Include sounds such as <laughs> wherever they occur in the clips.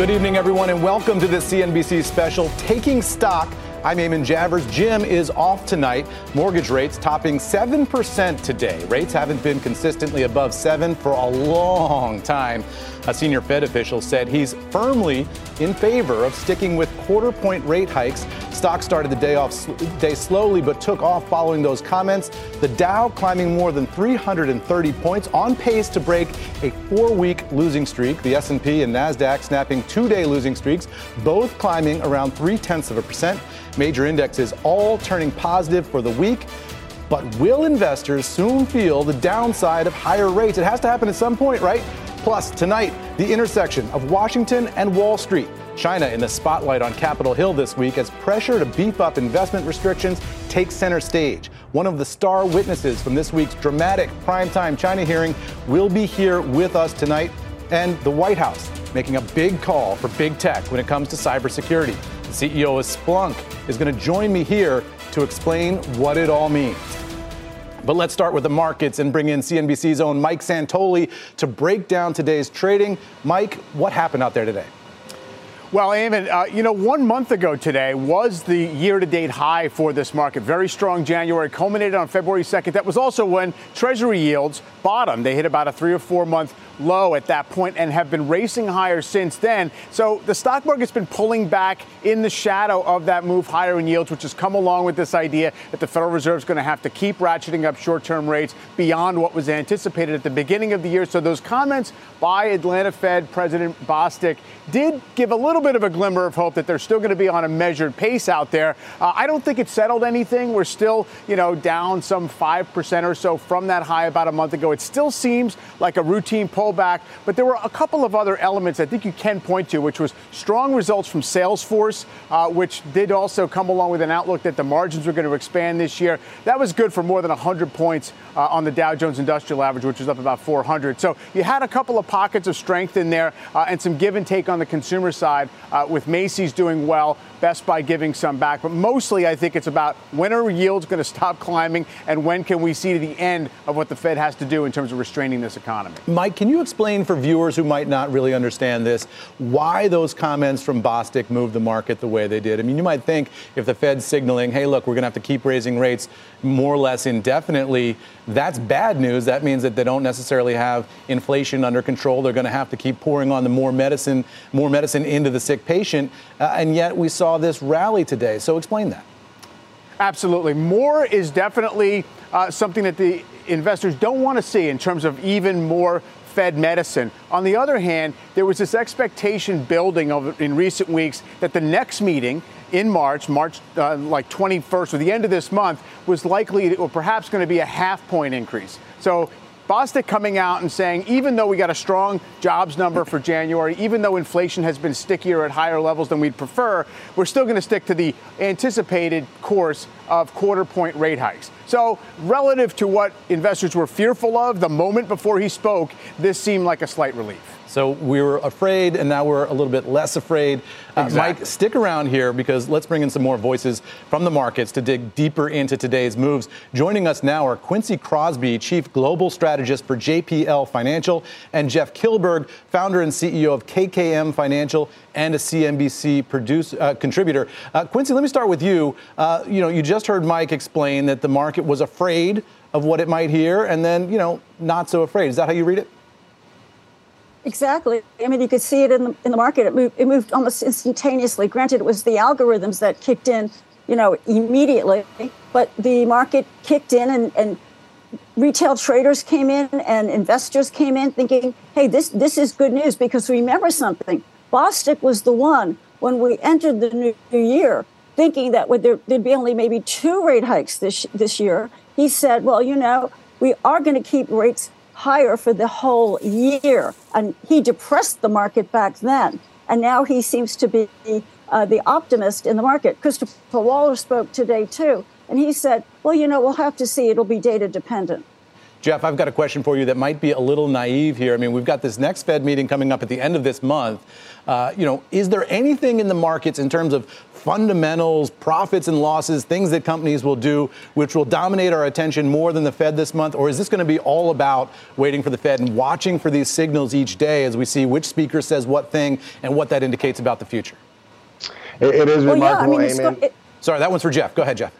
Good evening, everyone, and welcome to the CNBC special Taking Stock. I'm Eamon Javers. Jim is off tonight. Mortgage rates topping 7% today. Rates haven't been consistently above 7 for a long time. A senior Fed official said he's firmly in favor of sticking with quarter point rate hikes. Stock started the day off day slowly but took off following those comments. The Dow climbing more than 330 points on pace to break a 4-week losing streak. The S&P and Nasdaq snapping 2-day losing streaks, both climbing around 3 tenths of a percent. Major indexes all turning positive for the week. But will investors soon feel the downside of higher rates? It has to happen at some point, right? Plus, tonight, the intersection of Washington and Wall Street. China in the spotlight on Capitol Hill this week as pressure to beef up investment restrictions takes center stage. One of the star witnesses from this week's dramatic primetime China hearing will be here with us tonight. And the White House making a big call for big tech when it comes to cybersecurity. The CEO of Splunk is going to join me here to explain what it all means. But let's start with the markets and bring in CNBC's own Mike Santoli to break down today's trading. Mike, what happened out there today? Well, Eamon, uh, you know, one month ago today was the year to date high for this market. Very strong January, culminated on February 2nd. That was also when Treasury yields bottomed. They hit about a three or four month low at that point and have been racing higher since then. So the stock market's been pulling back in the shadow of that move higher in yields, which has come along with this idea that the Federal Reserve is going to have to keep ratcheting up short term rates beyond what was anticipated at the beginning of the year. So those comments by Atlanta Fed President Bostic did give a little bit of a glimmer of hope that they're still going to be on a measured pace out there. Uh, I don't think it settled anything. We're still, you know, down some 5% or so from that high about a month ago. It still seems like a routine pullback, but there were a couple of other elements I think you can point to, which was strong results from Salesforce, uh, which did also come along with an outlook that the margins were going to expand this year. That was good for more than 100 points uh, on the Dow Jones Industrial Average, which was up about 400. So you had a couple of pockets of strength in there uh, and some give and take on the consumer side, uh, with Macy's doing well. Best Buy giving some back. But mostly, I think it's about when are yields going to stop climbing and when can we see the end of what the Fed has to do in terms of restraining this economy. Mike, can you explain for viewers who might not really understand this why those comments from Bostic moved the market the way they did? I mean, you might think if the Fed's signaling, hey, look, we're going to have to keep raising rates more or less indefinitely, that's bad news. That means that they don't necessarily have inflation under control. They're going to have to keep pouring on the more medicine, more medicine into the sick patient. Uh, and yet we saw this rally today. So explain that. Absolutely. More is definitely uh, something that the investors don't want to see in terms of even more Fed medicine. On the other hand, there was this expectation building of, in recent weeks that the next meeting in March, March uh, like 21st or the end of this month, was likely or perhaps going to be a half point increase. So Bostic coming out and saying, even though we got a strong jobs number for January, even though inflation has been stickier at higher levels than we'd prefer, we're still going to stick to the anticipated course of quarter point rate hikes. So, relative to what investors were fearful of the moment before he spoke, this seemed like a slight relief. So we were afraid, and now we're a little bit less afraid. Uh, Mike, stick around here because let's bring in some more voices from the markets to dig deeper into today's moves. Joining us now are Quincy Krosby, Chief Global Strategist for LPL Financial, and Jeff Kilburg, founder and CEO of KKM Financial and a CNBC produce, uh, contributor. Uh, Quincy, let me start with you. Uh, you know, you just heard Mike explain that the market was afraid of what it might hear, and then, you know, not so afraid. Is that how you read it? Exactly. I mean, you could see it in the in the market. It moved, it moved almost instantaneously. Granted, it was the algorithms that kicked in, you know, immediately. But the market kicked in, and, and retail traders came in, and investors came in, thinking, "Hey, this this is good news." Because remember something, Bostic was the one when we entered the new year, thinking that there, there'd be only maybe two rate hikes this this year. He said, "Well, you know, we are going to keep rates." Higher for the whole year. And he depressed the market back then. And now he seems to be uh, the optimist in the market. Christopher Waller spoke today, too. And he said, well, you know, we'll have to see. It'll be data dependent. Jeff, I've got a question for you that might be a little naive here. I mean, we've got this next Fed meeting coming up at the end of this month. Uh, you know, is there anything in the markets in terms of fundamentals, profits and losses, things that companies will do, which will dominate our attention more than the Fed this month? Or is this going to be all about waiting for the Fed and watching for these signals each day as we see which speaker says what thing and what that indicates about the future? it, it is well, remarkable, yeah, I mean, it, Sorry, that one's for Jeff. Go ahead, Jeff.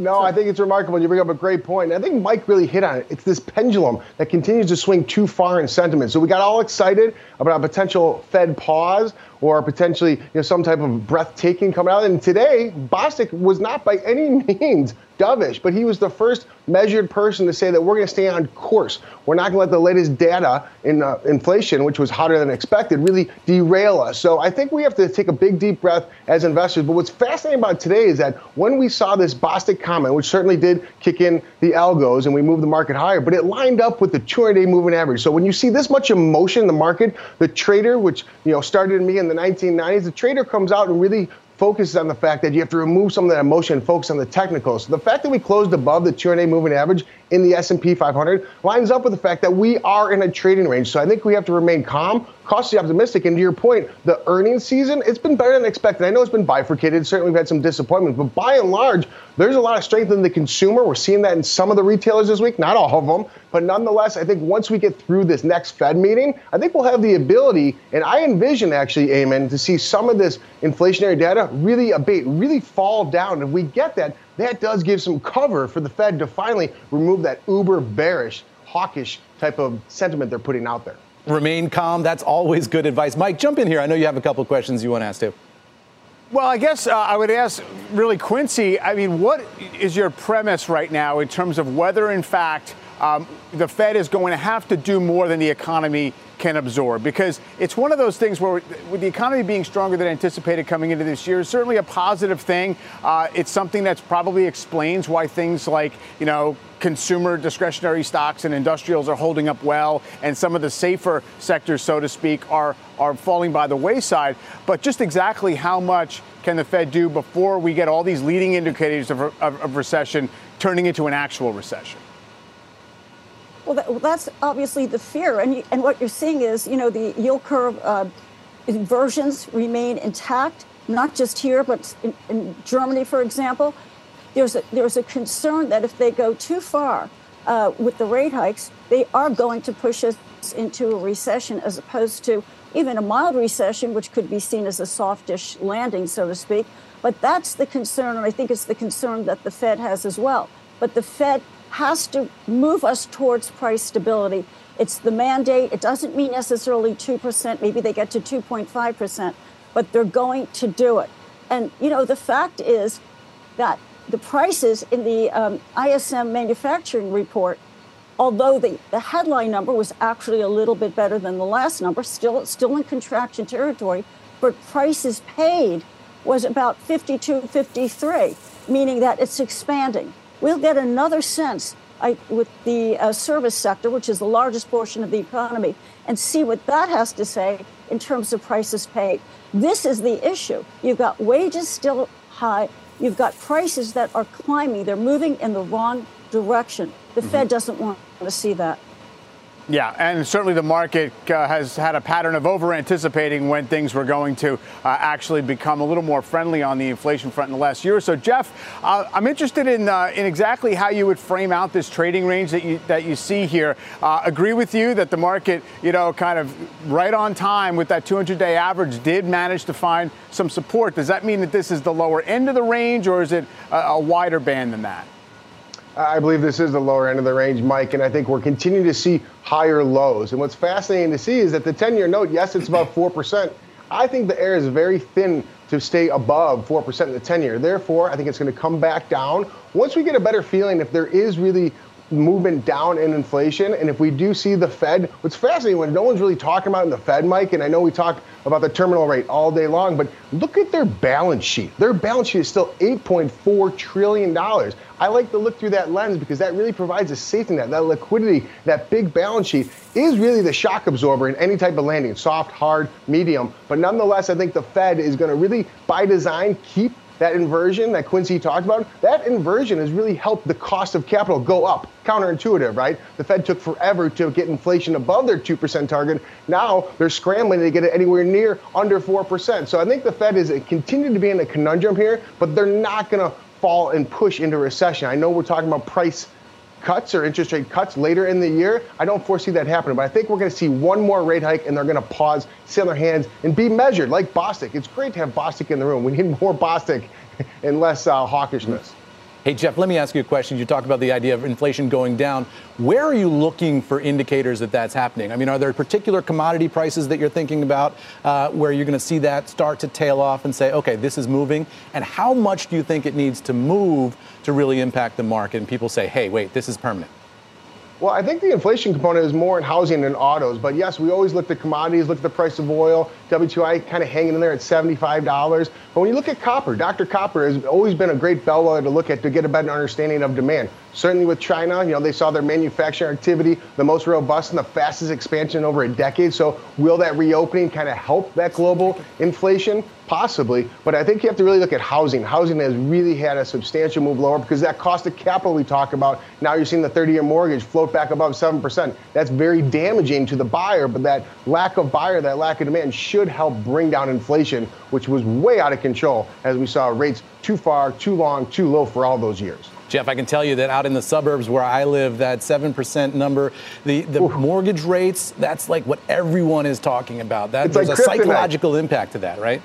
No, I think it's remarkable. You bring up a great point. I think Mike really hit on it. It's this pendulum that continues to swing too far in sentiment. So we got all excited about a potential Fed pause or potentially you know, some type of breathtaking coming out. And today, Bostic was not by any <laughs> means dovish, but he was the first measured person to say that we're going to stay on course. We're not going to let the latest data in uh, inflation, which was hotter than expected, really derail us. So I think we have to take a big, deep breath as investors. But what's fascinating about today is that when we saw this Bostic comment, which certainly did kick in the algos and we moved the market higher, but it lined up with the 200-day moving average. So when you see this much emotion in the market, the trader, which you know started me in the 1990s, the trader comes out and really focuses on the fact that you have to remove some of that emotion and focus on the technicals. So the fact that we closed above the 200-day moving average in the S&P 500 lines up with the fact that we are in a trading range. So I think we have to remain calm, cautiously optimistic. And to your point, the earnings season, it's been better than expected. I know it's been bifurcated. Certainly we've had some disappointments, but by and large, there's a lot of strength in the consumer. We're seeing that in some of the retailers this week, not all of them. But nonetheless, I think once we get through this next Fed meeting, I think we'll have the ability, and I envision actually, Eamon, to see some of this inflationary data really abate, really fall down. If we get that, that does give some cover for the Fed to finally remove that uber bearish, hawkish type of sentiment they're putting out there. Remain calm. That's always good advice. Mike, jump in here. I know you have a couple of questions you want to ask too. Well, I guess uh, I would ask really Quincy. I mean, what is your premise right now in terms of whether, in fact, um, the Fed is going to have to do more than the economy can absorb because it's one of those things where, with the economy being stronger than anticipated coming into this year, is certainly a positive thing. Uh, it's something that probably explains why things like, you know, consumer discretionary stocks and industrials are holding up well, and some of the safer sectors, so to speak, are are falling by the wayside. But just exactly how much can the Fed do before we get all these leading indicators of, of, of recession turning into an actual recession? Well, that, well, that's obviously the fear, and you, and what you're seeing is, you know, the yield curve uh, inversions remain intact, not just here, but in, in, Germany, for example. There's a, there's a concern that if they go too far uh, with the rate hikes, they are going to push us into a recession, as opposed to even a mild recession, which could be seen as a softish landing, so to speak. But that's the concern, and I think it's the concern that the Fed has as well. But the Fed has to move us towards price stability. It's the mandate. It doesn't mean necessarily 2%, maybe they get to 2.5%, but they're going to do it. And, you know, the fact is that the prices in the um, ISM manufacturing report, although the, the headline number was actually a little bit better than the last number, still, still in contraction territory, but prices paid was about 52, 53, meaning that it's expanding we'll get another sense I, with the uh, service sector, which is the largest portion of the economy, and see what that has to say in terms of prices paid. This is the issue. You've got wages still high, you've got prices that are climbing, they're moving in the wrong direction. The mm-hmm. Fed doesn't want to see that. Yeah, and certainly the market uh, has had a pattern of over anticipating when things were going to uh, actually become a little more friendly on the inflation front in the last year or so. Jeff, uh, I'm interested in uh, in exactly how you would frame out this trading range that you that you see here. Uh, agree with you that the market, you know, kind of right on time with that 200-day average did manage to find some support. Does that mean that this is the lower end of the range, or is it a, a wider band than that? I believe this is the lower end of the range, Mike, and I think we're continuing to see higher lows. And what's fascinating to see is that the 10 year note, yes, it's about 4%. I think the air is very thin to stay above 4% in the 10 year. Therefore, I think it's going to come back down. Once we get a better feeling if there is really movement down in inflation. And if we do see the Fed, what's fascinating when no one's really talking about in the Fed, Mike, and I know we talk about the terminal rate all day long, but look at their balance sheet. Their balance sheet is still $8.4 trillion. I like to look through that lens because that really provides a safety net. That liquidity, that big balance sheet is really the shock absorber in any type of landing, soft, hard, medium. But nonetheless, I think the Fed is going to really, by design, keep that inversion that Quincy talked about, that inversion has really helped the cost of capital go up. Counterintuitive, right? The Fed took forever to get inflation above their 2% target. Now they're scrambling to get it anywhere near under 4%. So I think the Fed is continuing to be in a conundrum here, but they're not going to fall and push into recession. I know we're talking about price cuts or interest rate cuts later in the year. I don't foresee that happening, but I think we're going to see one more rate hike and they're going to pause, sit on their hands, and be measured like Bostic. It's great to have Bostic in the room. We need <laughs> more Bostic and less uh, hawkishness. Hey, Jeff, let me ask you a question. You talked about the idea of inflation going down. Where are you looking for indicators that that's happening? I mean, are there particular commodity prices that you're thinking about uh, where you're going to see that start to tail off and say, okay, this is moving? And how much do you think it needs to move to really impact the market? And people say, hey, wait, this is permanent. Well, I think the inflation component is more in housing and autos. But yes, we always look at commodities, look at the price of oil, WTI kind of hanging in there at $75. But when you look at copper, Dr. Copper has always been a great bellwether to look at to get a better understanding of demand. Certainly with China, you know, they saw their manufacturing activity the most robust and the fastest expansion over a decade. So will that reopening kind of help that global inflation? Possibly, but I think you have to really look at housing. Housing has really had a substantial move lower because that cost of capital we talk about, now you're seeing the 30 year mortgage float back above 7%. That's very damaging to the buyer, but that lack of buyer, that lack of demand should help bring down inflation, which was way out of control as we saw rates too far, too long, too low for all those years. Jeff, I can tell you that out in the suburbs where I live, that 7% number, the, the mortgage rates, that's like what everyone is talking about. That, there's like a psychological impact to that, right?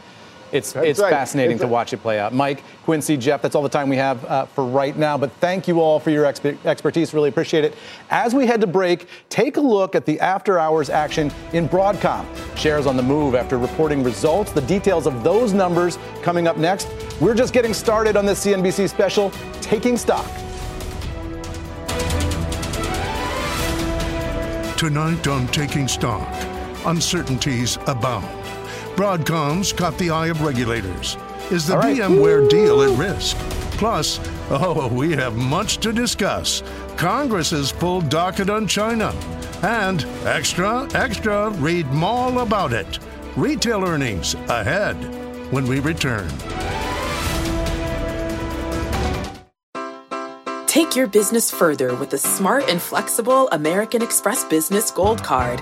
It's, it's right. fascinating it's to watch it play out. Mike, Quincy, Jeff, that's all the time we have uh, for right now. But thank you all for your exp- expertise. Really appreciate it. As we head to break, take a look at the after hours action in Broadcom. Shares on the move after reporting results. The details of those numbers coming up next. We're just getting started on this CNBC special, Taking Stock. Tonight on Taking Stock, uncertainties abound Broadcom's caught the eye of regulators. Is the right. VMware deal at risk? Plus, oh, we have much to discuss. Congress has pulled docket on China. And extra, extra, read more about it. Retail earnings ahead when we return. Take your business further with the smart and flexible American Express Business Gold Card.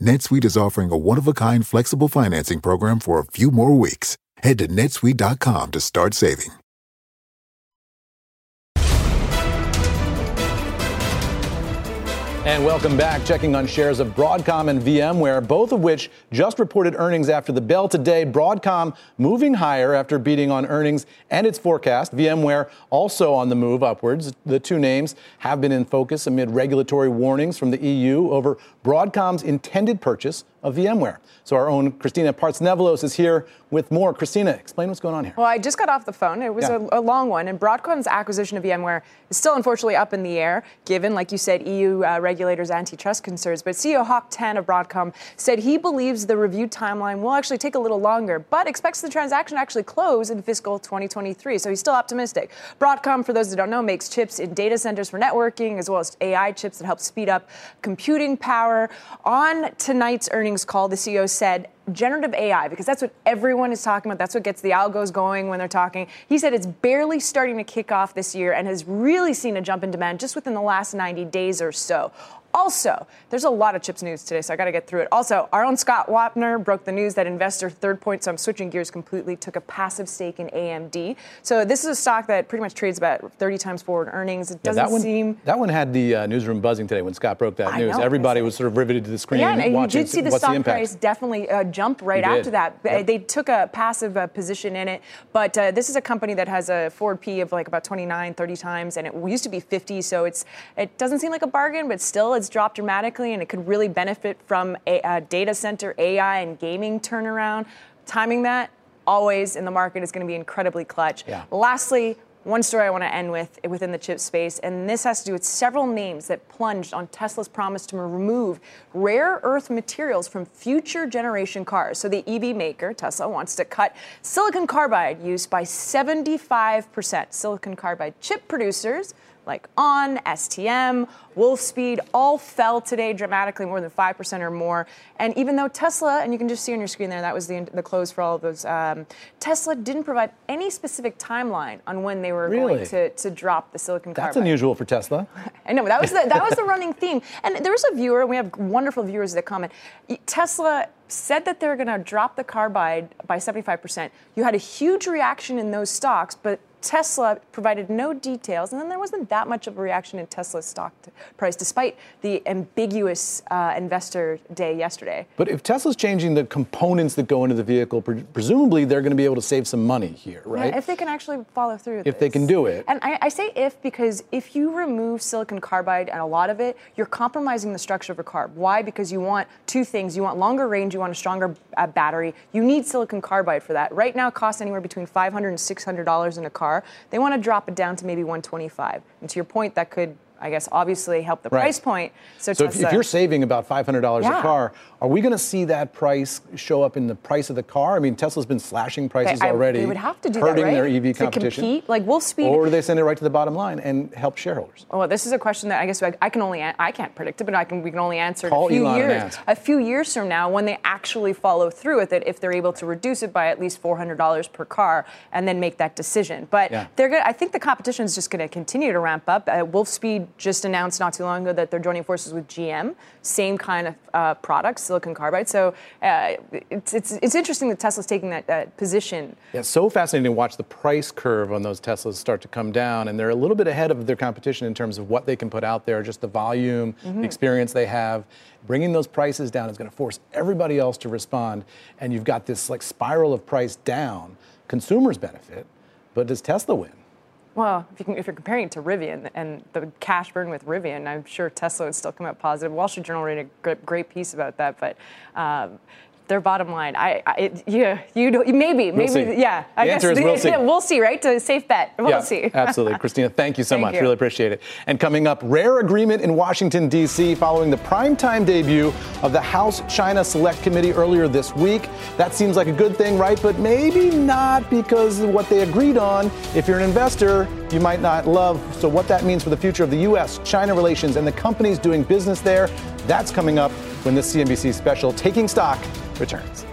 NetSuite is offering a one of a kind flexible financing program for a few more weeks. Head to netsuite.com to start saving. And welcome back. Checking on shares of Broadcom and VMware, both of which just reported earnings after the bell today. Broadcom moving higher after beating on earnings and its forecast. VMware also on the move upwards. The two names have been in focus amid regulatory warnings from the EU over Broadcom's intended purchase of VMware. So our own Christina Partsinevelos is here with more. Christina, explain what's going on here. Well, I just got off the phone. It was yeah. a, a, long one, and Broadcom's acquisition of VMware is still unfortunately up in the air, given, like you said, EU uh, regulators' antitrust concerns. But CEO Hock Tan of Broadcom said he believes the review timeline will actually take a little longer, but expects the transaction to actually close in fiscal 2023. So he's still optimistic. Broadcom, for those that don't know, makes chips in data centers for networking, as well as AI chips that help speed up computing power. On tonight's earnings call, the CEO said generative AI, because that's what everyone is talking about. That's what gets the algos going when they're talking. He said it's barely starting to kick off this year and has really seen a jump in demand just within the last 90 days or so. Also, there's a lot of chips news today, so I got to get through it. Also, our own Scott Wapner broke the news that investor Third Point, so I'm switching gears completely, took a passive stake in AMD. So this is a stock that pretty much trades about 30 times forward earnings. It doesn't yeah, that one, seem that one had the uh, newsroom buzzing today when Scott broke that I news. Know, Everybody was sort of riveted to the screen. Yeah, and watching, you did see the stock the price definitely uh, jump right after that. Yep. They took a passive uh, position in it, but uh, this is a company that has a forward P of like about 29, 30 times, and it used to be 50. So it's it doesn't seem like a bargain, but still it's dropped dramatically and it could really benefit from a, a data center, AI, and gaming turnaround. Timing that always in the market is going to be incredibly clutch. Yeah. Lastly, one story I want to end with within the chip space, and this has to do with several names that plunged on Tesla's promise to remove rare earth materials from future generation cars. So the EV maker, Tesla, wants to cut silicon carbide use by 75%. Silicon carbide chip producers like On, STM, Wolfspeed all fell today dramatically, more than 5% or more. And even though Tesla, and you can just see on your screen there, that was the, the close for all of those, um, Tesla didn't provide any specific timeline on when they were really? going to, to drop the silicon carbide. That's unusual for Tesla. <laughs> I know, that was the, that was the running theme. And there was a viewer, we have wonderful viewers that comment, Tesla said that they're going to drop the carbide by 75%. You had a huge reaction in those stocks, but Tesla provided no details, and then there wasn't that much of a reaction in Tesla's stock price, despite the ambiguous uh, investor day yesterday. But if Tesla's changing the components that go into the vehicle, pre- presumably they're going to be able to save some money here, right? Yeah, if they can actually follow through. If this. they can do it. And I, I, say if because if you remove silicon carbide and a lot of it, you're compromising the structure of a car. Why? Because you want two things: you want longer range, you want a stronger uh, battery. You need silicon carbide for that. Right now, it costs anywhere between 500 and 600 dollars in a car They want to drop it down to maybe 125. And to your point, that could I guess obviously help the right. price point. So, so if, if, you're saving about $500 yeah. a car, are we going to see that price show up in the price of the car? I mean, Tesla's been slashing prices I, already. They would have to do hurting that, right? their EV to competition. Compete? Like Wolfspeed. Or do they send it right to the bottom line and help shareholders? Well, this is a question that I guess I can only I can't predict it, but I can we can only answer Call in a few Elon years. A few years from now, when they actually follow through with it, if they're able to reduce it by at least $400 per car and then make that decision. But yeah. they're good. I think the competition is just going to continue to ramp up. Uh, Wolfspeed just announced not too long ago that they're joining forces with GM, same kind of uh, product, silicon carbide. So uh, it's, it's, it's interesting that Tesla's taking that, that position. Yeah, so fascinating to watch the price curve on those Teslas start to come down, and they're a little bit ahead of their competition in terms of what they can put out there, just the volume, mm-hmm. the experience they have. Bringing those prices down is going to force everybody else to respond, and you've got this like spiral of price down. Consumers benefit, but does Tesla win? Well, if, you are comparing it to Rivian and the cash burn with Rivian, I'm sure Tesla would still come out positive. Wall Street Journal wrote a great, piece about that, but um, their bottom line. I, I it, yeah, you know, maybe, we'll maybe, see. yeah. I the guess, answer is we'll <laughs> see. we'll see, right? To safe bet. We'll yeah, see. <laughs> absolutely, Christina. Thank you so thank much. You. Really appreciate it. And coming up, rare agreement in Washington D.C. following the primetime debut of the House China Select Committee earlier this week. That seems like a good thing, right? But maybe not because of what they agreed on. If you're an investor, you might not love. So what that means for the future of the U.S.-China relations and the companies doing business there. That's coming up when this CNBC special, Taking Stock, returns.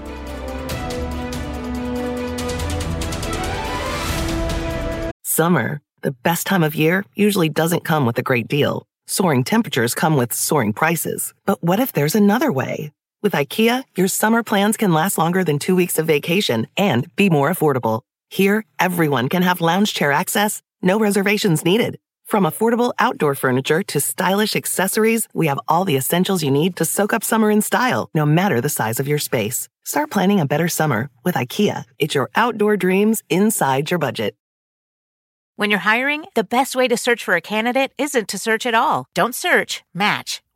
Summer, the best time of year, usually doesn't come with a great deal. Soaring temperatures come with soaring prices. But what if there's another way? With IKEA, your summer plans can last longer than two weeks of vacation and be more affordable. Here, everyone can have lounge chair access, no reservations needed. From affordable outdoor furniture to stylish accessories, we have all the essentials you need to soak up summer in style, no matter the size of your space. Start planning a better summer with IKEA. It's your outdoor dreams inside your budget. When you're hiring, the best way to search for a candidate isn't to search at all. Don't search, match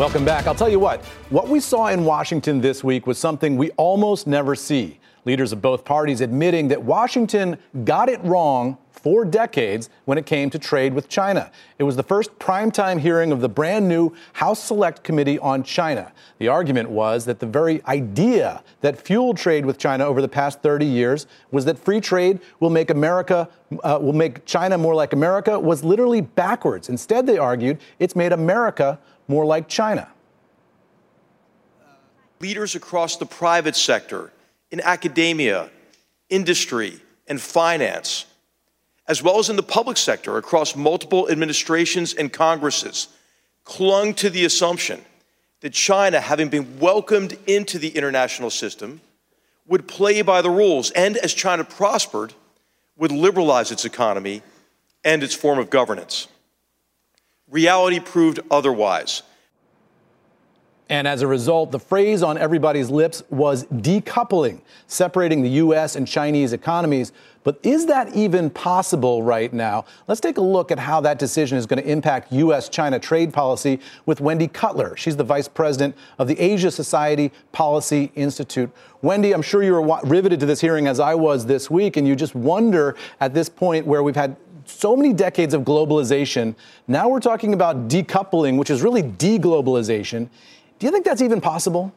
Welcome back. I'll tell you what, what we saw in Washington this week was something we almost never see. Leaders of both parties admitting that Washington got it wrong for decades when it came to trade with China. It was the first primetime hearing of the brand new House Select Committee on China. The argument was that the very idea that fueled trade with China over the past 30 years was that free trade will make America uh, will make China more like America was literally backwards. Instead, they argued it's made America more like China. Leaders across the private sector, in academia, industry, and finance, as well as in the public sector across multiple administrations and Congresses, clung to the assumption that China, having been welcomed into the international system, would play by the rules and, as China prospered, would liberalize its economy and its form of governance. Reality proved otherwise. And as a result, the phrase on everybody's lips was decoupling, separating the U.S. and Chinese economies. But is that even possible right now? Let's take a look at how that decision is going to impact U.S. China trade policy with Wendy Cutler. She's the vice president of the Asia Society Policy Institute. Wendy, I'm sure you were riveted to this hearing as I was this week, and you just wonder at this point where we've had so many decades of globalization. Now we're talking about decoupling, which is really deglobalization. Do you think that's even possible?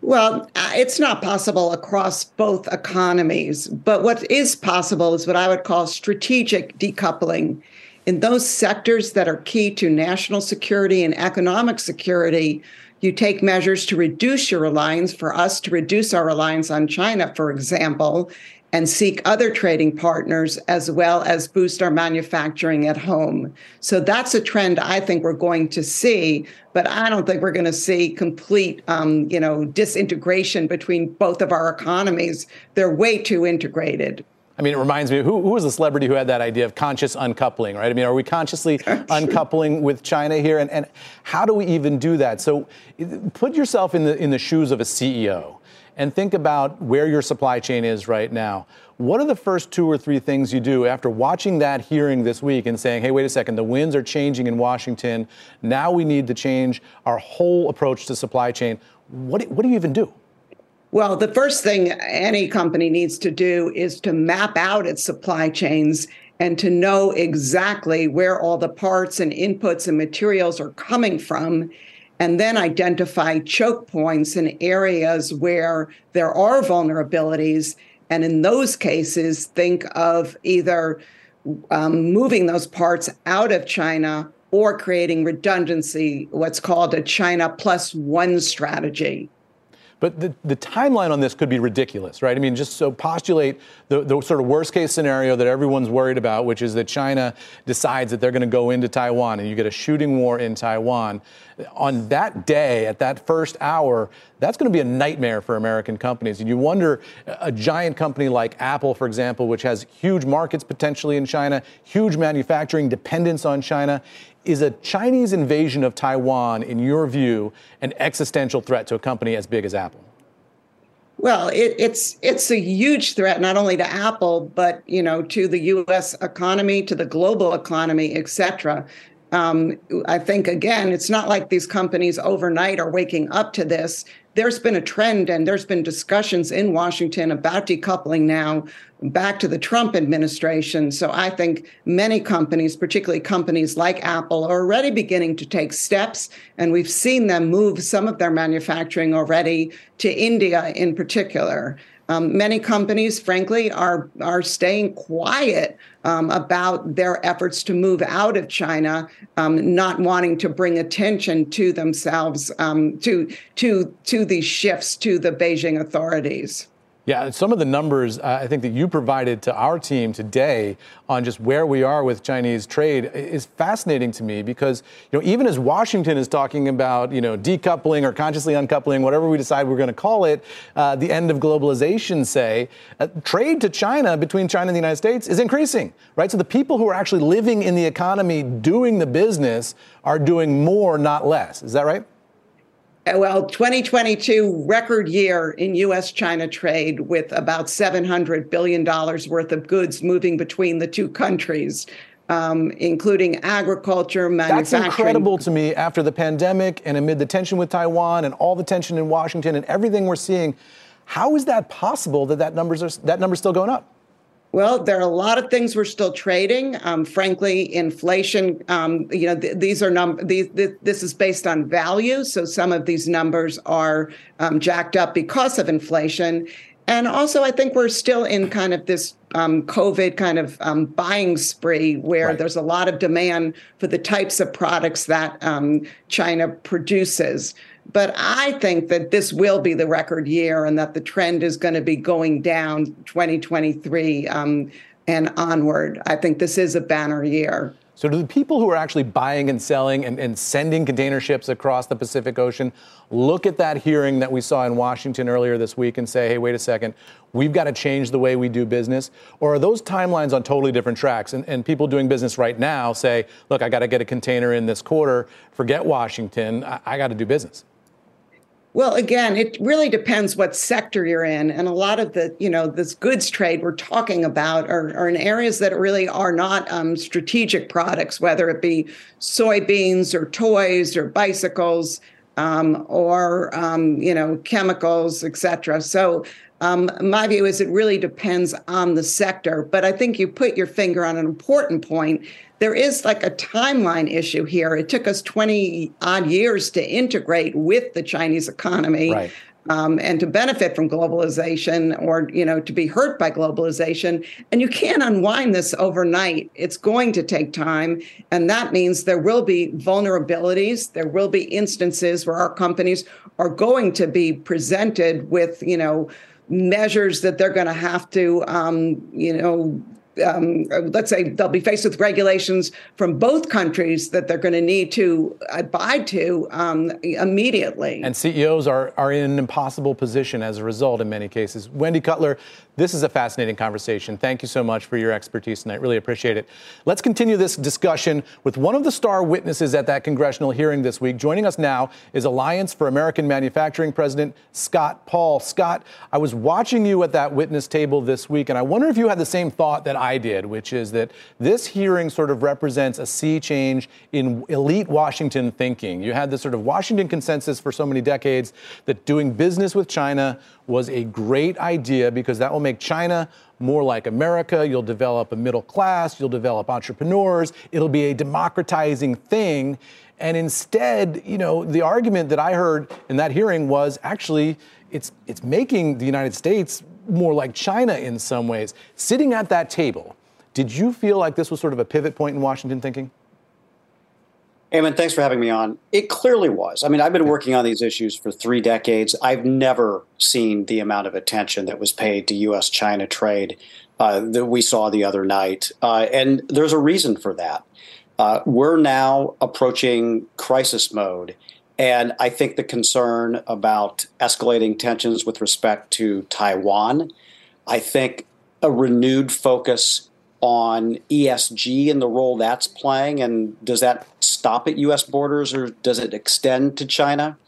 Well, uh, it's not possible across both economies, but what is possible is what I would call strategic decoupling. In those sectors that are key to national security and economic security, you take measures to reduce your reliance, for us to reduce our reliance on China, for example, and seek other trading partners as well as boost our manufacturing at home. So that's a trend I think we're going to see, but I don't think we're going to see complete, um, you know, disintegration between both of our economies. They're way too integrated. I mean, it reminds me, who, who was the celebrity who had that idea of conscious uncoupling, right? I mean, are we consciously <laughs> uncoupling with China here? And, and how do we even do that? So put yourself in the, in the shoes of a CEO and think about where your supply chain is right now. What are the first two or three things you do after watching that hearing this week and saying, hey, wait a second, the winds are changing in Washington. Now we need to change our whole approach to supply chain. What, what do you even do? Well, the first thing any company needs to do is to map out its supply chains and to know exactly where all the parts and inputs and materials are coming from and then identify choke points in areas where there are vulnerabilities. And in those cases, think of either um, moving those parts out of China or creating redundancy, what's called a China plus one strategy. But the, the timeline on this could be ridiculous, right? I mean, just so postulate the, the sort of worst case scenario that everyone's worried about, which is that China decides that they're going to go into Taiwan and you get a shooting war in Taiwan. On that day, at that first hour, that's going to be a nightmare for American companies. And you wonder a giant company like Apple, for example, which has huge markets potentially in China, huge manufacturing dependence on China. Is a Chinese invasion of Taiwan, in your view, an existential threat to a company as big as Apple? Well, it, it's it's a huge threat not only to Apple, but you know to the U.S. economy, to the global economy, et cetera. Um, I think again, it's not like these companies overnight are waking up to this. There's been a trend, and there's been discussions in Washington about decoupling now back to the Trump administration. So I think many companies, particularly companies like Apple, are already beginning to take steps, and we've seen them move some of their manufacturing already to India in particular. Um, many companies, frankly, are are staying quiet um, about their efforts to move out of China, um, not wanting to bring attention to themselves um, to to to these shifts to the Beijing authorities. Yeah, some of the numbers uh, I think that you provided to our team today on just where we are with Chinese trade is fascinating to me because you know even as Washington is talking about you know decoupling or consciously uncoupling, whatever we decide we're going to call it, uh, the end of globalization, say, uh, trade to China between China and the United States is increasing, right? So the people who are actually living in the economy, doing the business, are doing more, not less. Is that right? Uh, well, 2022 record year in U.S. China trade with about $700 billion worth of goods moving between the two countries. Um, including agriculture, manufacturing. That's incredible to me after the pandemic and amid the tension with Taiwan and all the tension in Washington and everything we're seeing. How is that possible that that numbers are, that number's still going up? Well, there are a lot of things we're still trading. Um, frankly, inflation. Um, you know, th- these are num. These, th- this is based on value, so some of these numbers are um, jacked up because of inflation. And also, I think we're still in kind of this um, COVID kind of um, buying spree where right. there's a lot of demand for the types of products that um, China produces. But I think that this will be the record year and that the trend is going to be going down 2023 um, and onward. I think this is a banner year. So, do the people who are actually buying and selling and, and, sending container ships across the Pacific Ocean look at that hearing that we saw in Washington earlier this week and say, hey, wait a second, we've got to change the way we do business? Or are those timelines on totally different tracks? And, and people doing business right now say, look, I got to get a container in this quarter, forget Washington, I, I got to do business. Well, again, it really depends what sector you're in. And a lot of the, you know, this goods trade we're talking about are, are in areas that really are not um, strategic products, whether it be soybeans or toys or bicycles um, or, um, you know, chemicals, et cetera. So um, my view is it really depends on the sector. But I think you put your finger on an important point there is like a timeline issue here. It took us 20 odd years to integrate with the Chinese economy. Right. Um, and to benefit from globalization or you know to be hurt by globalization and you can't unwind this overnight it's going to take time and that means there will be vulnerabilities there will be instances where our companies are going to be presented with you know measures that they're going to have to um, you know um, let's say they'll be faced with regulations from both countries that they're going to need to abide to um, immediately. And CEOs are, are in an impossible position as a result in many cases. Wendy Cutler, this is a fascinating conversation. Thank you so much for your expertise tonight. Really appreciate it. Let's continue this discussion with one of the star witnesses at that congressional hearing this week. Joining us now is Alliance for American Manufacturing President Scott Paul. Scott, I was watching you at that witness table this week, and I wonder if you had the same thought that I did, which is that this hearing sort of represents a sea change in elite Washington thinking. You had this sort of Washington consensus for so many decades that doing business with China was a great idea because that will make China more like America. You'll develop a middle class, you'll develop entrepreneurs, it'll be a democratizing thing. And instead, you know, the argument that I heard in that hearing was actually it's it's making the United States more like China in some ways. Sitting at that table, did you feel like this was sort of a pivot point in Washington thinking? Eamon, thanks for having me on. It clearly was. I mean, I've been working on these issues for three decades. I've never seen the amount of attention that was paid to U.S. China trade uh, that we saw the other night. Uh, and there's a reason for that. Uh, we're now approaching crisis mode And I think the concern about escalating tensions with respect to Taiwan, I think a renewed focus on ESG and the role that's playing, and does that stop at U.S. borders or does it extend to China?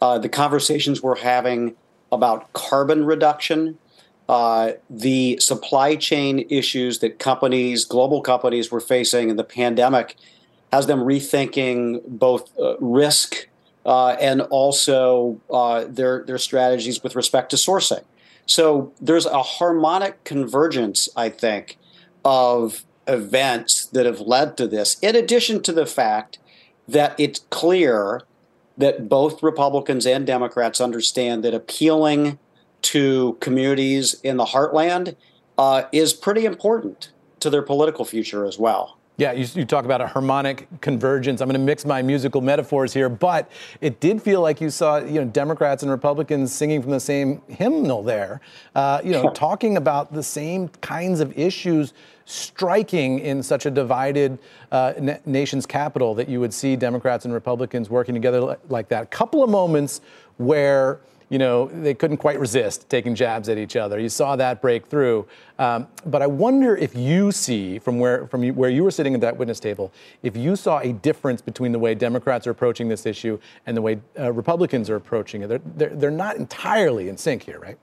Uh, the conversations we're having about carbon reduction, uh, the supply chain issues that companies, global companies, were facing in the pandemic, has them rethinking both uh, risk uh, and also uh, their their strategies with respect to sourcing. So there's a harmonic convergence, I think, of events that have led to this, in addition to the fact that it's clear that both Republicans and Democrats understand that appealing to communities in the heartland uh, is pretty important to their political future as well. Yeah, you, you, talk about a harmonic convergence. I'm going to mix my musical metaphors here, but it did feel like you saw, you know, Democrats and Republicans singing from the same hymnal there, uh, you know, talking about the same kinds of issues striking in such a divided uh, nation's capital that you would see Democrats and Republicans working together like that. A couple of moments where you know, they couldn't quite resist taking jabs at each other. You saw that break through. Um, but I wonder if you see from where from you, where you were sitting at that witness table, if you saw a difference between the way Democrats are approaching this issue and the way uh, Republicans are approaching it. They're, they're, they're not entirely in sync here, right?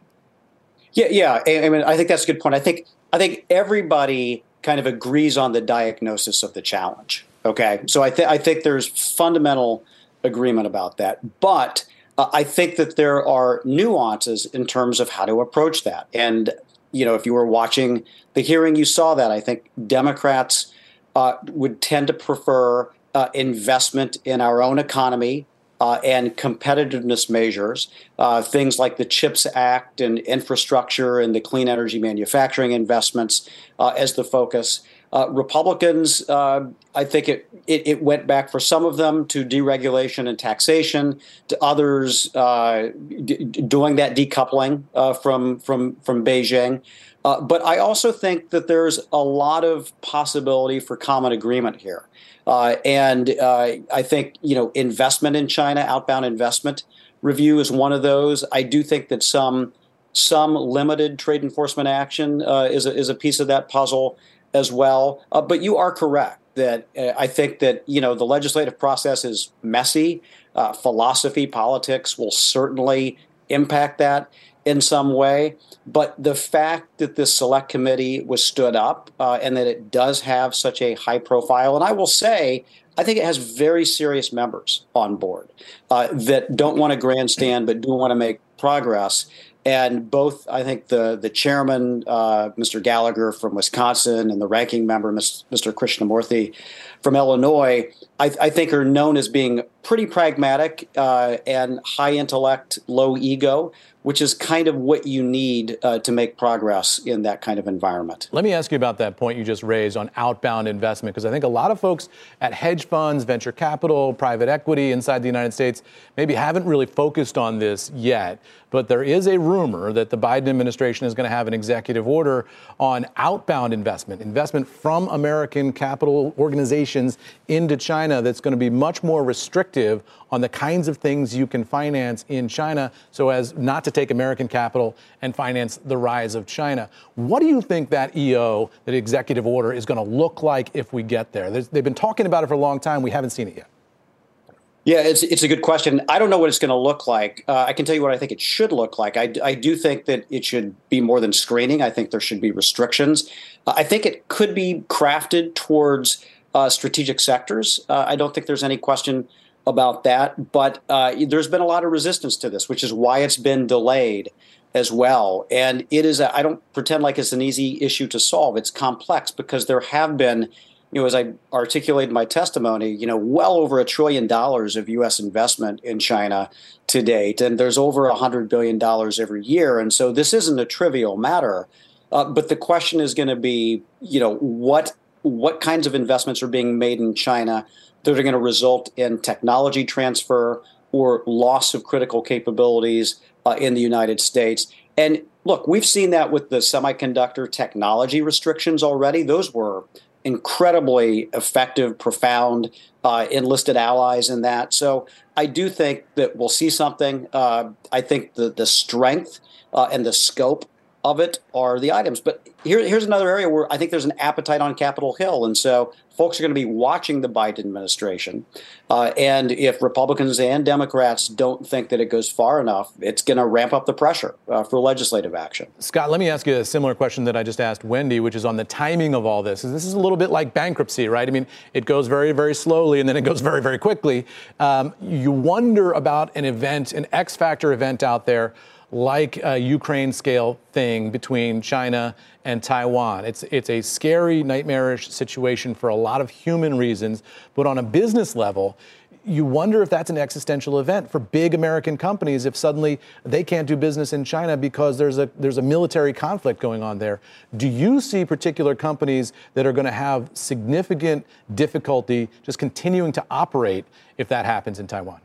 Yeah, yeah. I mean, I think that's a good point. I think I think everybody kind of agrees on the diagnosis of the challenge. Okay, so I think I think there's fundamental agreement about that, but uh, I think that there are nuances in terms of how to approach that. And, you know, if you were watching the hearing, you saw that. I think Democrats uh, would tend to prefer uh, investment in our own economy uh, and competitiveness measures, uh, things like the CHIPS Act and infrastructure and the clean energy manufacturing investments uh, as the focus. Uh, Republicans, uh, I think it, it, it, went back for some of them to deregulation and taxation, to others uh, d- doing that decoupling uh, from from from Beijing. Uh, but I also think that there's a lot of possibility for common agreement here, uh, and I think you know investment in China, outbound investment review is one of those. I do think that some some limited trade enforcement action is a, is a piece of that puzzle as well. Uh, but you are correct that uh, I think that you know the legislative process is messy. Uh, philosophy, politics will certainly impact that in some way. But the fact that this select committee was stood up uh, and that it does have such a high profile, and I will say, I think it has very serious members on board uh, that don't want to grandstand but do want to make progress and both I think the the chairman, uh, Mr. Gallagher from Wisconsin, and the ranking member, Mr. Krishnamoorthi from Illinois, I, I think are known as being pretty pragmatic uh, and high intellect, low ego, which is kind of what you need uh, to make progress in that kind of environment. Let me ask you about that point you just raised on outbound investment, because I think a lot of folks at hedge funds, venture capital, private equity inside the United States maybe haven't really focused on this yet. But there is a rumor that the Biden administration is going to have an executive order on outbound investment, investment from American capital organizations into China that's going to be much more restrictive on the kinds of things you can finance in China so as not to take American capital and finance the rise of China. What do you think that EO, that executive order, is going to look like if we get there? They've been talking about it for a long time. We haven't seen it yet. Yeah, it's it's a good question. I don't know what it's going to look like. Uh, I can tell you what I think it should look like. I, I do think that it should be more than screening. I think there should be restrictions. Uh, I think it could be crafted towards uh, strategic sectors. Uh, I don't think there's any question about that. But uh, there's been a lot of resistance to this, which is why it's been delayed as well. And it is, I don't pretend like it's an easy issue to solve. It's complex because there have been you know, as I articulated my testimony, you know, well over a trillion dollars of U.S. investment in China to date, and there's over a hundred billion dollars every year, and so this isn't a trivial matter. Uh, but the question is going to be, you know, what what kinds of investments are being made in China that are going to result in technology transfer or loss of critical capabilities uh, in the United States. And look, we've seen that with the semiconductor technology restrictions already. Those were incredibly effective, profound, uh, enlisted allies in that. So I do think that we'll see something. Uh, I think the the strength uh, and the scope of it are the items. But here, here's another area where I think there's an appetite on Capitol Hill, and so folks are going to be watching the Biden administration. Uh, and if Republicans and Democrats don't think that it goes far enough, it's going to ramp up the pressure uh, for legislative action. Scott, let me ask you a similar question that I just asked Wendy, which is on the timing of all this. This is a little bit like bankruptcy, right? I mean, it goes very, very slowly and then it goes very, very quickly. Um, you wonder about an event, an X factor event out there like a Ukraine scale thing between China and Taiwan. It's, it's a scary, nightmarish situation for a lot of human reasons, but on a business level, you wonder if that's an existential event for big American companies if suddenly they can't do business in China because there's a there's a military conflict going on there. Do you see particular companies that are going to have significant difficulty just continuing to operate if that happens in Taiwan?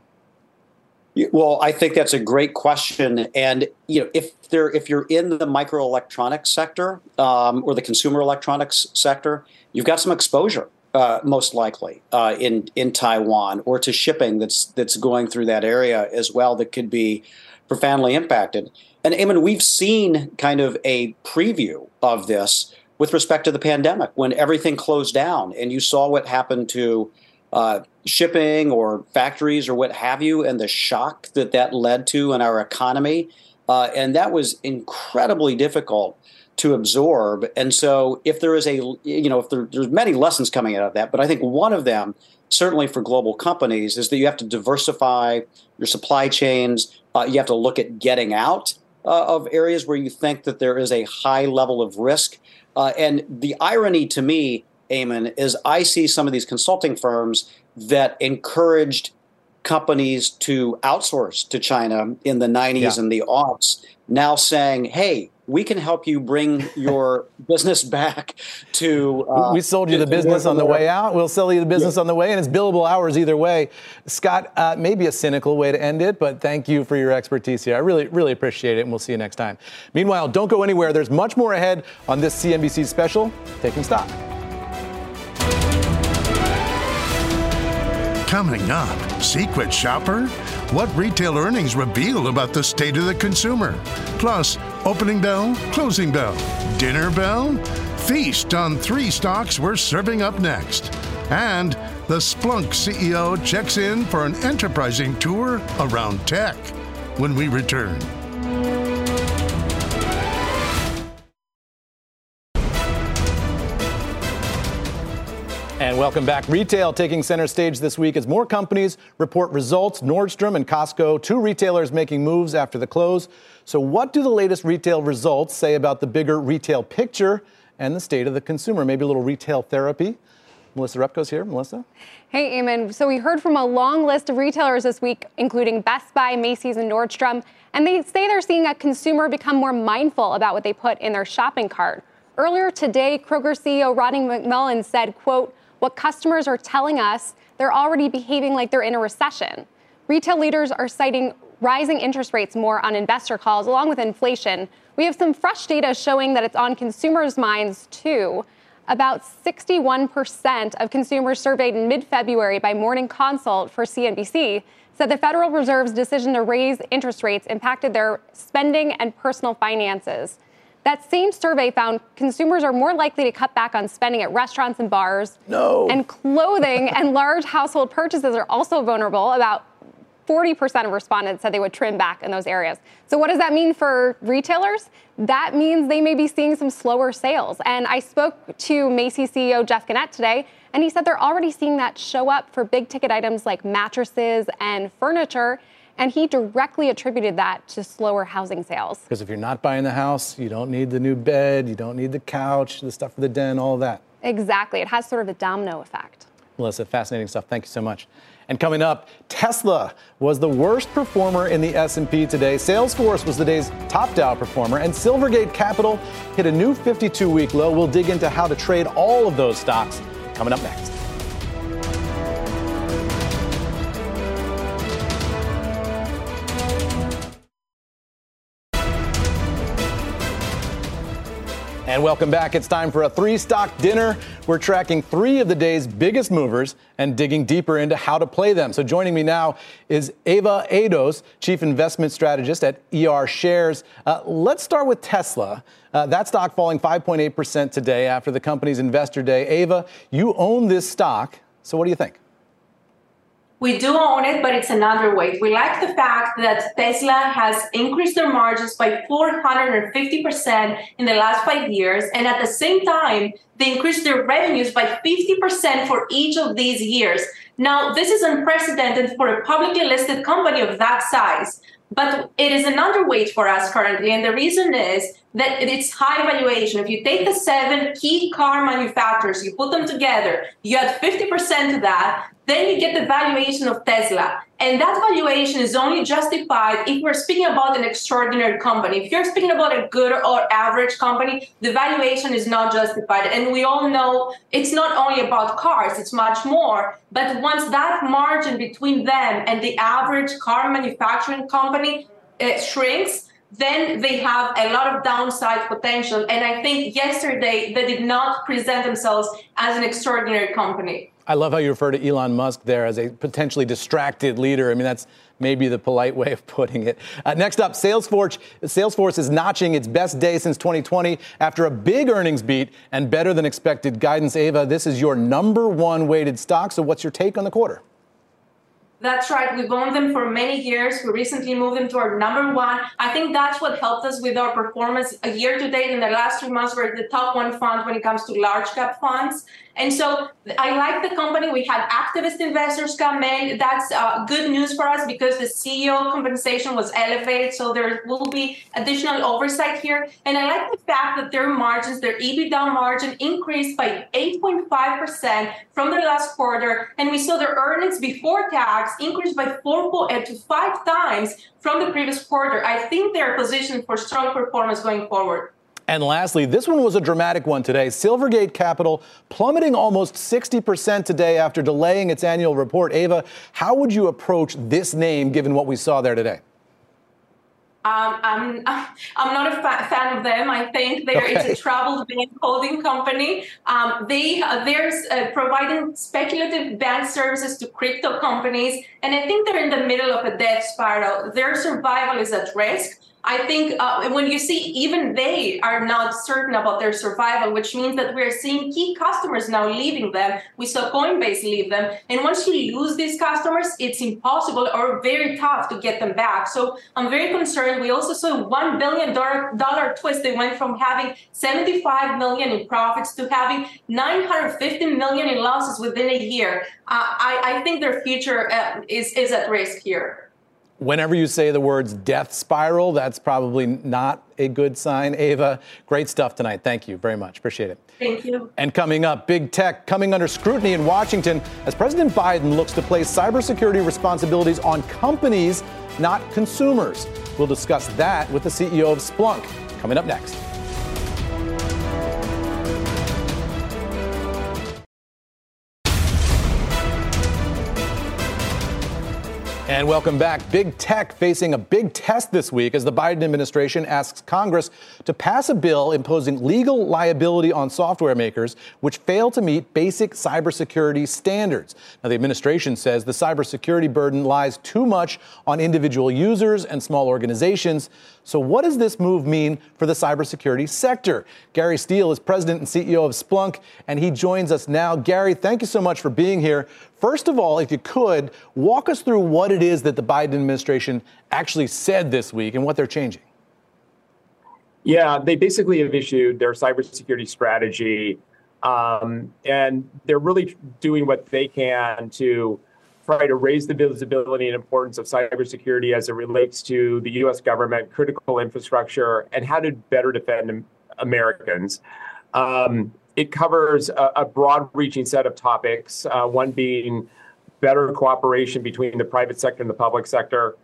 Well, I think that's a great question, and you know, if there, if you're in the microelectronics sector um, or the consumer electronics sector, you've got some exposure, uh, most likely uh, in in Taiwan or to shipping that's that's going through that area as well that could be profoundly impacted. And Eamon, we've seen kind of a preview of this with respect to the pandemic when everything closed down, and you saw what happened to uh, shipping or factories or what have you, and the shock that that led to in our economy. Uh, and that was incredibly difficult to absorb. And so, if there is a, you know, if there, there's many lessons coming out of that, but I think one of them, certainly for global companies, is that you have to diversify your supply chains. Uh, you have to look at getting out uh, of areas where you think that there is a high level of risk. Uh, and the irony to me Eamon, is I see some of these consulting firms that encouraged companies to outsource to China in the 90s yeah. and the aughts now saying, hey, we can help you bring your <laughs> business back to. Uh, we sold you the business on the way out. We'll sell you the business yeah. on the way, and it's billable hours either way. Scott, uh, maybe a cynical way to end it, but thank you for your expertise here. I really, really appreciate it, and we'll see you next time. Meanwhile, don't go anywhere. There's much more ahead on this CNBC special, Taking Stock. Coming up, Secret Shopper? What retail earnings reveal about the state of the consumer? Plus, opening bell, closing bell, dinner bell? Feast on three stocks we're serving up next. And the Splunk CEO checks in for an enterprising tour around tech when we return. Welcome back. Retail taking center stage this week as more companies report results. Nordstrom and Costco, two retailers making moves after the close. So, what do the latest retail results say about the bigger retail picture and the state of the consumer? Maybe a little retail therapy. Melissa Repko's here. Melissa? Hey, Eamon. So, we heard from a long list of retailers this week, including Best Buy, Macy's, and Nordstrom. And they say they're seeing a consumer become more mindful about what they put in their shopping cart. Earlier today, Kroger CEO Rodney McMullen said, quote, what customers are telling us, they're already behaving like they're in a recession. Retail leaders are citing rising interest rates more on investor calls, along with inflation. We have some fresh data showing that it's on consumers' minds too. About 61% of consumers surveyed in mid February by Morning Consult for CNBC said the Federal Reserve's decision to raise interest rates impacted their spending and personal finances. That same survey found consumers are more likely to cut back on spending at restaurants and bars. No. And clothing <laughs> and large household purchases are also vulnerable. About 40% of respondents said they would trim back in those areas. So, what does that mean for retailers? That means they may be seeing some slower sales. And I spoke to Macy's CEO Jeff Gennette today, and he said they're already seeing that show up for big ticket items like mattresses and furniture. And he directly attributed that to slower housing sales. Because if you're not buying the house, you don't need the new bed, you don't need the couch, the stuff for the den, all that. Exactly. It has sort of a domino effect. Melissa, fascinating stuff. Thank you so much. And coming up, Tesla was the worst performer in the S&P today. Salesforce was the day's top Dow performer, and Silvergate Capital hit a new 52-week low. We'll dig into how to trade all of those stocks coming up next. And welcome back. It's time for a three stock dinner. We're tracking three of the day's biggest movers and digging deeper into how to play them. So joining me now is Ava Ados, Chief Investment Strategist at ER Shares. Uh, let's start with Tesla. Uh, that stock falling 5.8% today after the company's investor day. Ava, you own this stock. So what do you think? We do own it, but it's an underweight. We like the fact that Tesla has increased their margins by 450% in the last five years. And at the same time, they increased their revenues by 50% for each of these years. Now, this is unprecedented for a publicly listed company of that size but it is an underweight for us currently. And the reason is that it's high valuation. If you take the seven key car manufacturers, you put them together, you add 50% to that, then you get the valuation of Tesla. And that valuation is only justified if we're speaking about an extraordinary company. If you're speaking about a good or average company, the valuation is not justified. And we all know it's not only about cars, it's much more. But once that margin between them and the average car manufacturing company uh, shrinks, then they have a lot of downside potential. And I think yesterday they did not present themselves as an extraordinary company. I love how you refer to Elon Musk there as a potentially distracted leader. I mean, that's maybe the polite way of putting it. Uh, next up, Salesforce. Salesforce is notching its best day since 2020 after a big earnings beat and better than expected guidance. Ava, this is your number one weighted stock. So, what's your take on the quarter? That's right. We've owned them for many years. We recently moved them to our number one. I think that's what helped us with our performance a year to date. In the last three months, we're the top one fund when it comes to large cap funds. And so I like the company. We had activist investors come in. That's uh, good news for us because the CEO compensation was elevated. So there will be additional oversight here. And I like the fact that their margins, their EBITDA margin increased by 8.5% from the last quarter. And we saw their earnings before tax increased by 4 to 5 times from the previous quarter. I think they're positioned for strong performance going forward. And lastly, this one was a dramatic one today. Silvergate Capital plummeting almost 60% today after delaying its annual report. Ava, how would you approach this name given what we saw there today? Um, I'm <laughs> I'm not a fa- fan of them. I think there okay. is a troubled bank holding company. Um, they uh, they're uh, providing speculative bank services to crypto companies, and I think they're in the middle of a death spiral. Their survival is at risk. I think uh, when you see even they are not certain about their survival, which means that we're seeing key customers now leaving them. We saw Coinbase leave them. And once you lose these customers, it's impossible or very tough to get them back. So I'm very concerned. We also saw $1 billion twist. They went from having 75 million in profits to having 950 million in losses within a year. Uh, I, I, think their future uh, is, is at risk here whenever you say the words death spiral, that's probably not a good sign. Ava, great stuff tonight. Thank you very much. Appreciate it. Thank you. And coming up, big tech coming under scrutiny in Washington as President Biden looks to place cybersecurity responsibilities on companies, not consumers. We'll discuss that with the CEO of Splunk coming up next. And welcome back. Big tech facing a big test this week as the Biden administration asks Congress to pass a bill imposing legal liability on software makers which fail to meet basic cybersecurity standards. Now, the administration says the cybersecurity burden lies too much on individual users and small organizations. So, what does this move mean for the cybersecurity sector? Gary Steele is president and CEO of Splunk, and he joins us now. Gary, thank you so much for being here. First of all, if you could, walk us through what it is that the Biden administration actually said this week and what they're changing. Yeah, they basically have issued their cybersecurity strategy, um, and they're really doing what they can to try to raise the visibility and importance of cybersecurity as it relates to the U.S. government, critical infrastructure, and how to better defend Americans. Um, it covers a, a broad reaching set of topics, uh, one being better cooperation between the private sector and the public sector.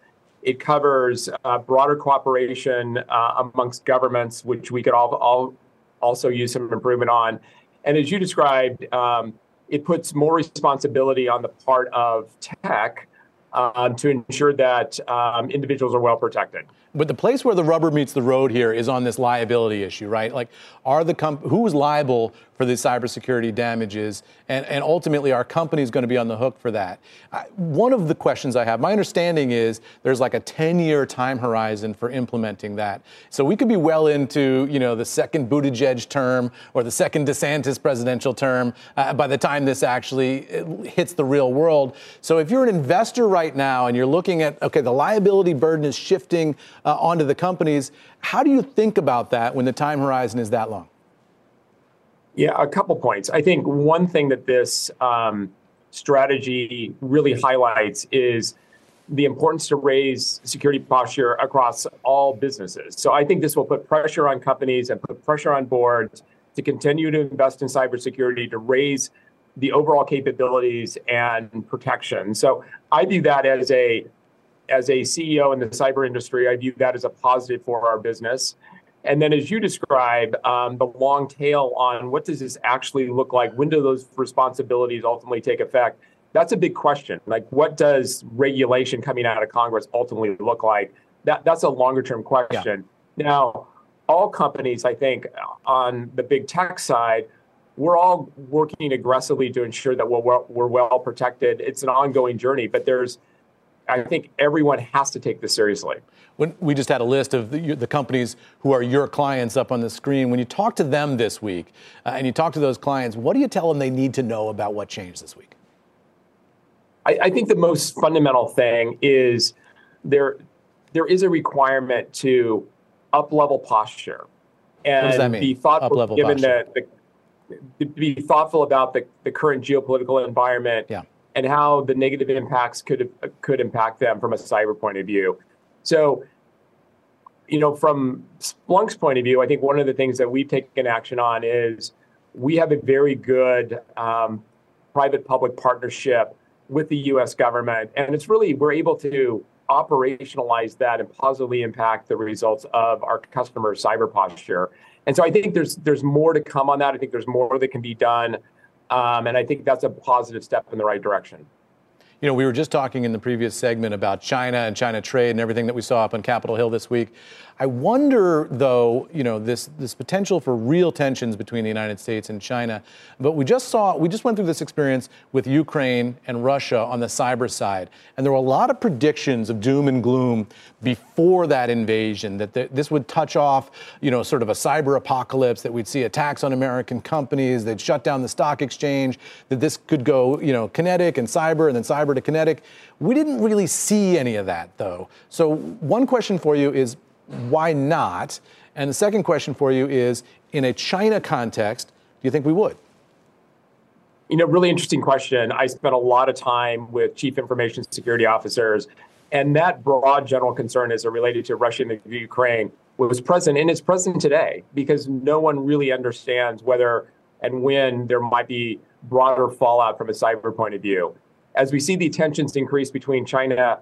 It covers uh, broader cooperation uh, amongst governments, which we could all, all also use some improvement on. And as you described, um, it puts more responsibility on the part of tech um, to ensure that um, individuals are well protected. But the place where the rubber meets the road here is on this liability issue, right? Like, are the comp- who's liable for the cybersecurity damages, and, and ultimately, our company is going to be on the hook for that? I, one of the questions I have, my understanding is there's like a 10-year time horizon for implementing that. So we could be well into, you know, the second Buttigieg term or the second DeSantis presidential term uh, by the time this actually uh, hits the real world. So if you're an investor right now and you're looking at, okay, the liability burden is shifting uh, onto the companies. How do you think about that when the time horizon is that long? Yeah, a couple points. I think one thing that this um, strategy really highlights is the importance to raise security posture across all businesses. So I think this will put pressure on companies and put pressure on boards to continue to invest in cybersecurity to raise the overall capabilities and protection. So I view that as a as a CEO in the cyber industry, I view that as a positive for our business. And then, as you describe, um, the long tail on what does this actually look like? When do those responsibilities ultimately take effect? That's a big question. Like, what does regulation coming out of Congress ultimately look like? That that's a longer term question. Yeah. Now, all companies, I think, on the big tech side, we're all working aggressively to ensure that we're, we're well protected. It's an ongoing journey, but there's I think everyone has to take this seriously. When we just had a list of the, the, companies who are your clients up on the screen. When you talk to them this week uh, and you talk to those clients, what do you tell them they need to know about what changed this week? I, I think the most fundamental thing is there there is a requirement to up level posture and be thoughtful given the, the, be thoughtful about the, the current geopolitical environment yeah and how the negative impacts could could impact them from a cyber point of view. So, you know, from Splunk's point of view, I think one of the things that we've taken action on is we have a very good um, private-public partnership with the U.S. government, and it's really we're able to operationalize that and positively impact the results of our customer cyber posture. And so I think there's there's more to come on that. I think there's more that can be done. Um, and I think that's a positive step in the right direction. You know, we were just talking in the previous segment about China and China trade and everything that we saw up on Capitol Hill this week. I wonder, though, you know, this this potential for real tensions between the United States and China. But we just saw, we just went through this experience with Ukraine and Russia on the cyber side, and there were a lot of predictions of doom and gloom before that invasion. That this would touch off, you know, sort of a cyber apocalypse. That we'd see attacks on American companies. They'd shut down the stock exchange. That this could go, you know, kinetic and cyber, and then cyber to kinetic. We didn't really see any of that, though. So one question for you is why not? And the second question for you is in a China context, do you think we would? You know, really interesting question. I spent a lot of time with chief information security officers, and that broad general concern as it related to Russia and Ukraine was present and is present today because no one really understands whether and when there might be broader fallout from a cyber point of view. As we see the tensions increase between China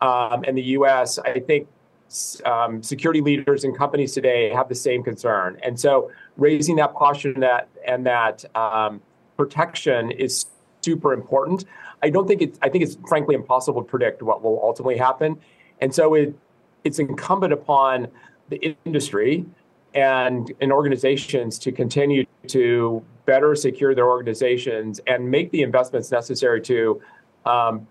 um, and the U.S., I think um, security leaders and companies today have the same concern. And so raising that and that, and that um, protection is super important. I don't think it's, I think it's frankly impossible to predict what will ultimately happen. And so it, it's incumbent upon the industry and, and organizations to continue to better secure their organizations and make the investments necessary to um,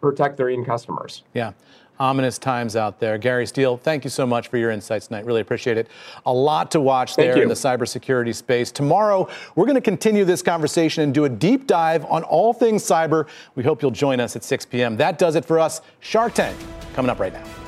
protect their end customers. Yeah ominous times out there. Gary Steele, thank you so much for your insights tonight. Really appreciate it. A lot to watch there in the cybersecurity space. Tomorrow, we're going to continue this conversation and do a deep dive on all things cyber. We hope you'll join us at 6 p.m. That does it for us. Shark Tank coming up right now.